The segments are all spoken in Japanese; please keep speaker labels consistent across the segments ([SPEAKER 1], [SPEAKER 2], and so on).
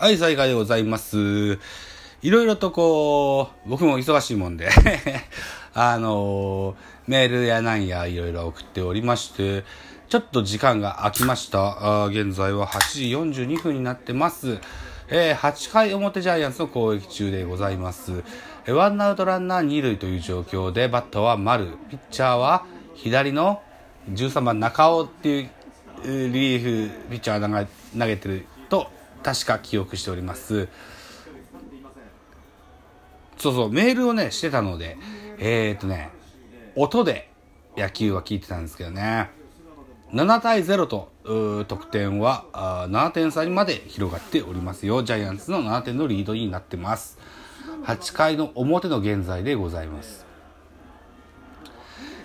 [SPEAKER 1] はい、再開でございます。いろいろとこう、僕も忙しいもんで、あのメールやなんやいろいろ送っておりまして、ちょっと時間が空きました。あ現在は8時42分になってます。えー8回表ジャイアンツの攻撃中でございます。えーワンアウトランナー2塁という状況で、バッターは丸、ピッチャーは左の13番中尾っていうリリーフピッチャーが投げてる確か記憶しております。そうそうメールをねしてたのでえー、っとね音で野球は聞いてたんですけどね。7対0と得点はあ7点差にまで広がっておりますよ。ジャイアンツの7点のリードになってます。8回の表の現在でございます。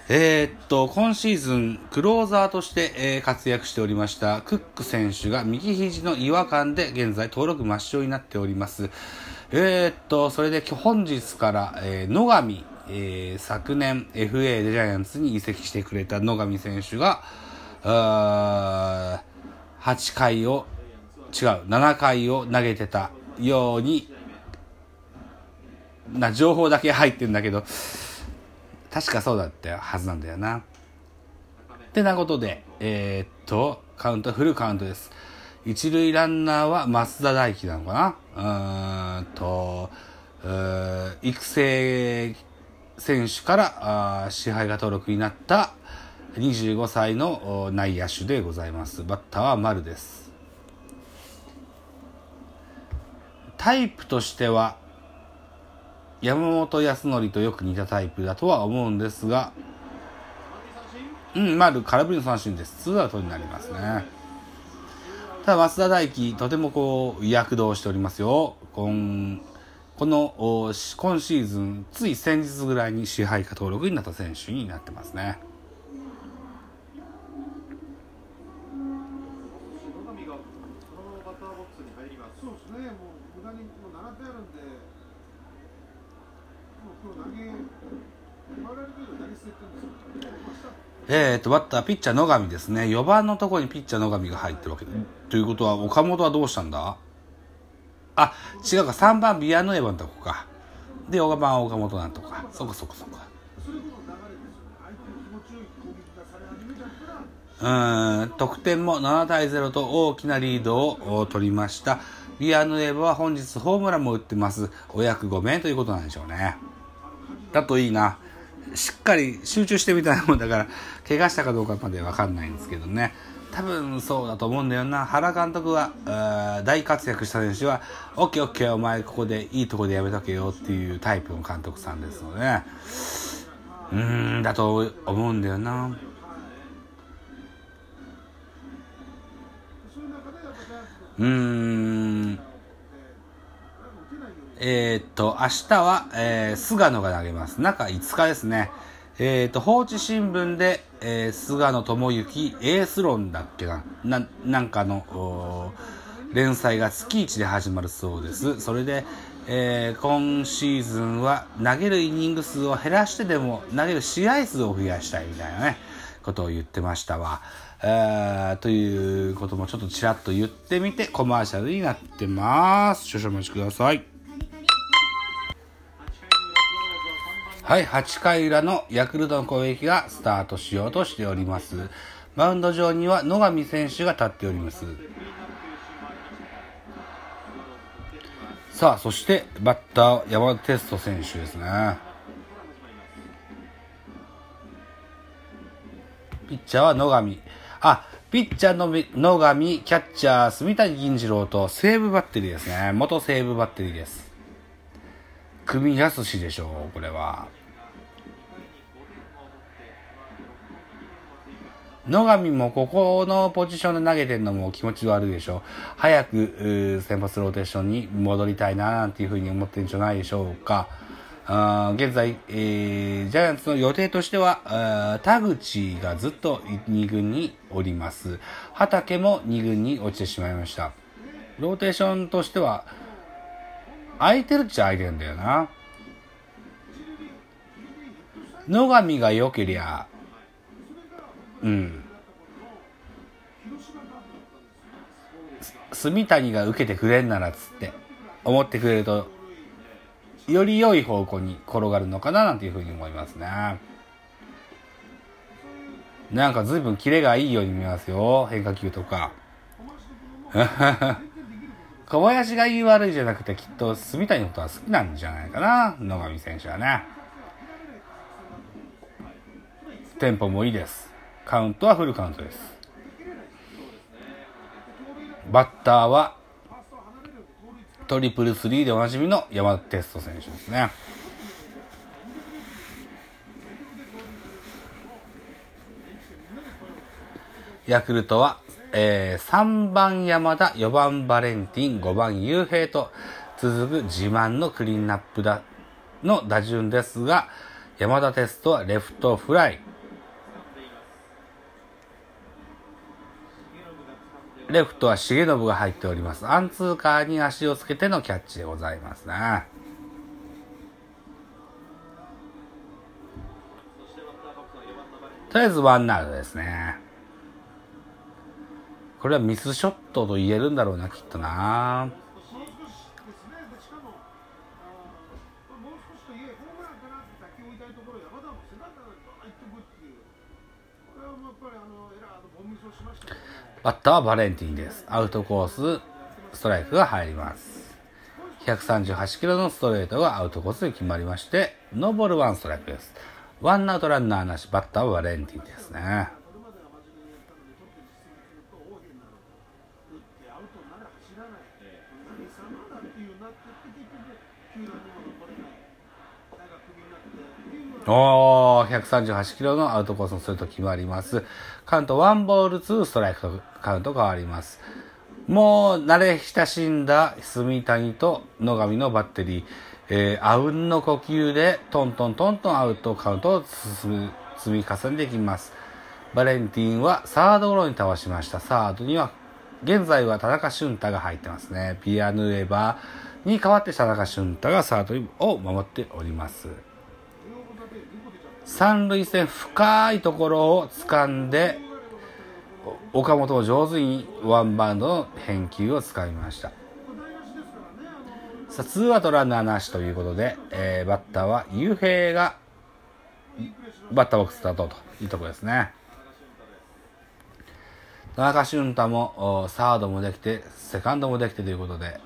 [SPEAKER 1] えーっと、今シーズン、クローザーとして、えー活躍しておりました、クック選手が右肘の違和感で現在登録抹消になっております。えーっと、それで本日から、えー野上、えー昨年 FA でジャイアンツに移籍してくれた野上選手が、あ8回を、違う、7回を投げてたように、な情報だけ入ってんだけど、確かそうだったはずなんだよな。ってなことで、えーっと、カウント、フルカウントです。一塁ランナーは増田大輝なのかな？うーんと、うー育成選手からあ支配が登録になった25歳の内野手でございます。バッターは丸です。タイプとしては、山本康則とよく似たタイプだとは思うんですが、うん、丸、空振りの三振です。ツーアウトになりますね。ただ、増田大輝、とてもこう、躍動しておりますよ。今このおし今シーズン、つい先日ぐらいに支配下登録になった選手になってますね。
[SPEAKER 2] そうですね、もう無駄にもう7点あるんで、
[SPEAKER 1] えー、と、バッター、ピッチャー野上ですね。4番のところにピッチャー野上が入ってるわけで。ということは、岡本はどうしたんだ？あ、違うか、3番ビアノエバのとこか。で、4番は岡本なんとか。そっかそっかそ。
[SPEAKER 2] こ。
[SPEAKER 1] うん、得点も7対0と大きなリードを取りました。ビアヌエバは本日ホームランも打ってます。お役御免ということなんでしょうね。だといいな。しっかり集中してみたいなもんだから、怪我したかどうかまでわかんないんですけどね。多分そうだと思うんだよな。原監督は、大活躍した選手は、オッケーオッケーお前ここでいいとこでやめとけよっていうタイプの監督さんですのでね。うーん、だと思うんだよな。
[SPEAKER 2] う
[SPEAKER 1] ーん。えーっと、明日は、えー菅野が投げます。中5日ですね。えーっと、放置新聞で、えー菅野智之エース論だっけな、ななんかの、連載が月1で始まるそうです。それで、えー今シーズンは投げるイニング数を減らしてでも投げる試合数を増やしたいみたいなね、ことを言ってましたわ。えーということもちょっとちらっと言ってみてコマーシャルになってます。少々お待ちください。はい、8回裏のヤクルトの攻撃がスタートしようとしております。マウンド上には野上選手が立っております。さあ、そしてバッター山田哲人選手ですね。ピッチャーは野上。あ、ピッチャーの野上、キャッチャー、住谷銀次郎と西武バッテリーですね。元西武バッテリーです。組みやすしでしょう、これは。野上もここのポジションで投げてるのも気持ち悪いでしょ。早く先発ローテーションに戻りたいななんていうふうに思ってるんじゃないでしょうか。あ現在、えージャイアンツの予定としては、田口がずっと2軍におります。畑も2軍に落ちてしまいました。ローテーションとしては、空いてるっちゃ空いてんだよな。野上が良けりゃ、うん。住谷が受けてくれんならっつって思ってくれるとより良い方向に転がるのかななんていうふうに思いますねなんか随分キレがいいように見えますよ変化球とか 小林が言い悪いじゃなくてきっと住谷のことは好きなんじゃないかな野上選手はね。テンポもいいです。カウントはフルカウントです。バッターはトリプルスリーでおなじみの山田哲人選手ですね。ヤクルトは、えー、3番山田、4番バレンティン、5番雄平と続く自慢のクリーンナップだの打順ですが、山田哲人はレフトフライ。レフトは重信が入っております。アンツーカーに足をつけてのキャッチでございますね。とりあえずワンアウトですね。これはミスショットと言えるんだろうな、きっとな。バッターはバレンティンです。アウトコース、ストライクが入ります。138キロのストレートがアウトコースに決まりまして、ノーボールワンストライクです。ワンアウトランナーなし、バッターはバレンティンですね。
[SPEAKER 2] ウトなら走らない、何様だっていうなって、結局、球団にも残れない
[SPEAKER 1] おー、138キロのアウトコースのストレート決まります。カウント1ボール2ストライクとカウント変わります。もう慣れ親しんだ住谷と野上のバッテリー、えー、あうんの呼吸でトントントントンアウトカウントを進む積み重ねていきます。バレンティンはサードゴロに倒しました。サードには、現在は田中俊太が入ってますね。ピアヌエバーに代わって田中俊太がサードを守っております。三塁線深いところを掴んで、岡本を上手にワンバウンドの返球を使いました。さあ、ツーアウトランナーなしということで、えー、バッターは雄平が、バッターボックススタートというところですね。田中俊太もサードもできて、セカンドもできてということで、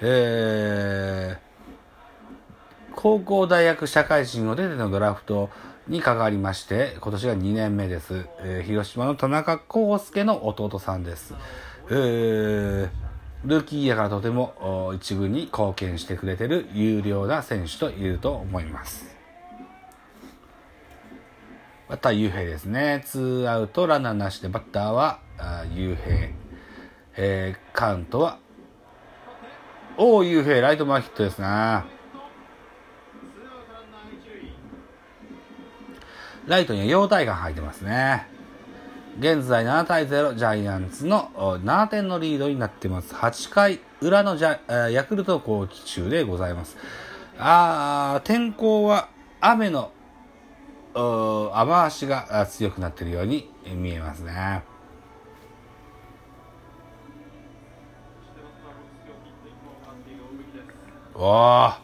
[SPEAKER 1] えー、高校、大学、社会人を出てのドラフトに関わりまして、今年が2年目です。えー、広島の田中康介の弟さんです。えー、ルーキーやからとても一軍に貢献してくれてる有料な選手と言えると思います。バッター、雄平ですね。ツーアウト、ランナーなしで、バッターは、雄平。えー、カウントは、おお、雄平、ライト前ヒットですね。ライトには陽体が入ってますね。現在7対0、ジャイアンツの7点のリードになってます。8回裏のジャヤクルト攻撃中でございます。あ天候は雨の雨足が強くなっているように見えますね。おー、バ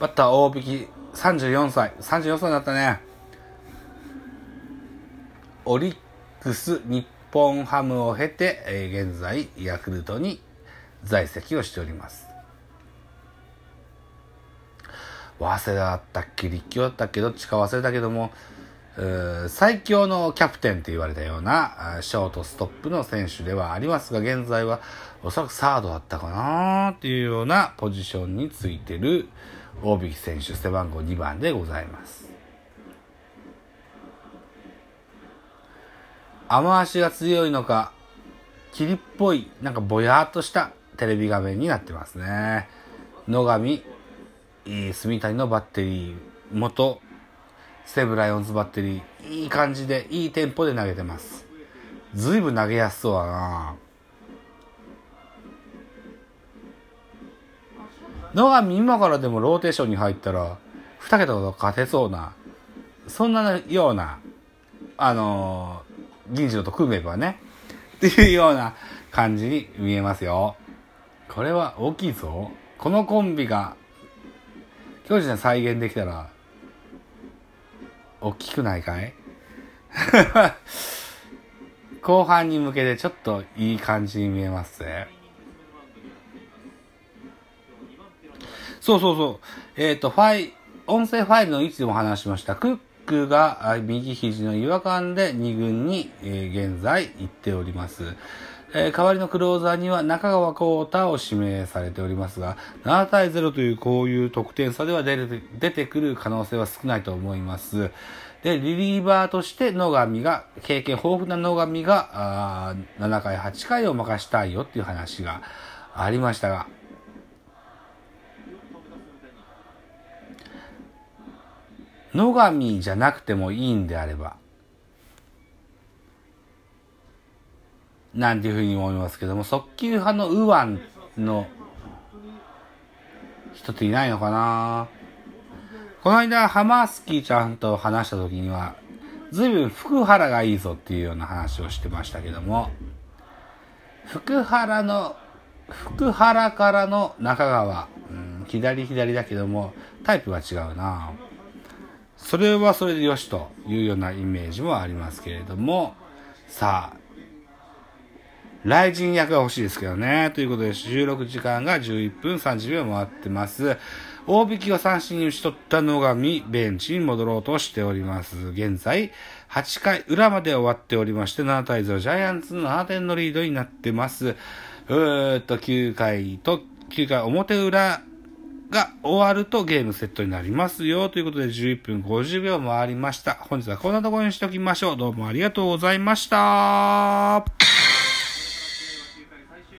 [SPEAKER 1] ッター大引き34歳、34歳になったね。オリックス日本ハムを経て、えー、現在ヤクルトに在籍をしております早稲田だったっけ立教だったっけどっちか忘れたけども最強のキャプテンと言われたようなショートストップの選手ではありますが現在はおそらくサードだったかなっていうようなポジションについてる大引選手背番号2番でございます雨足が強いのか、霧っぽい、なんかぼやっとしたテレビ画面になってますね。野上、住谷のバッテリー、元、西武ライオンズバッテリー、いい感じで、いいテンポで投げてます。ずいぶん投げやすそうだな野上今からでもローテーションに入ったら、二桁と勝てそうな、そんなような、あのー銀次郎と組めばね、っていうような感じに見えますよ。これは大きいぞ。このコンビが、巨人で再現できたら、大きくないかい？後半に向けてちょっといい感じに見えますね。そうそうそう。えっ、ー、と、ファイ、音声ファイルの位置でも話しました。クックが右肘の違和感で2軍に、えー、現在行っております。えー、代わりのクローザーには中川幸太を指名されておりますが、7対0というこういう得点差では出る出てくる可能性は少ないと思います。で、リリーバーとして野上が、経験豊富な野上が、あ7回、8回を任したいよっていう話がありましたが、野上じゃなくてもいいんであれば、なんていうふうに思いますけども、速球派の右腕の人っていないのかな？この間、ハマスキーちゃんと話した時には、ずいぶん福原がいいぞっていうような話をしてましたけども、福原の、福原からの中川、うん、左左だけども、タイプが違うな。それはそれでよしというようなイメージもありますけれども、さあ、雷神役が欲しいですけどね。ということで、収録時間が11分30秒回ってます。大引きを三振に打ち取った野上、ベンチに戻ろうとしております。現在、8回裏まで終わっておりまして、7対0、ジャイアンツの7点のリードになってます。うーっと、9回と、9回表裏が終わるとゲームセットになりますよ。ということで11分50秒回りました。本日はこんなところにしておきましょう。どうもありがとうございました。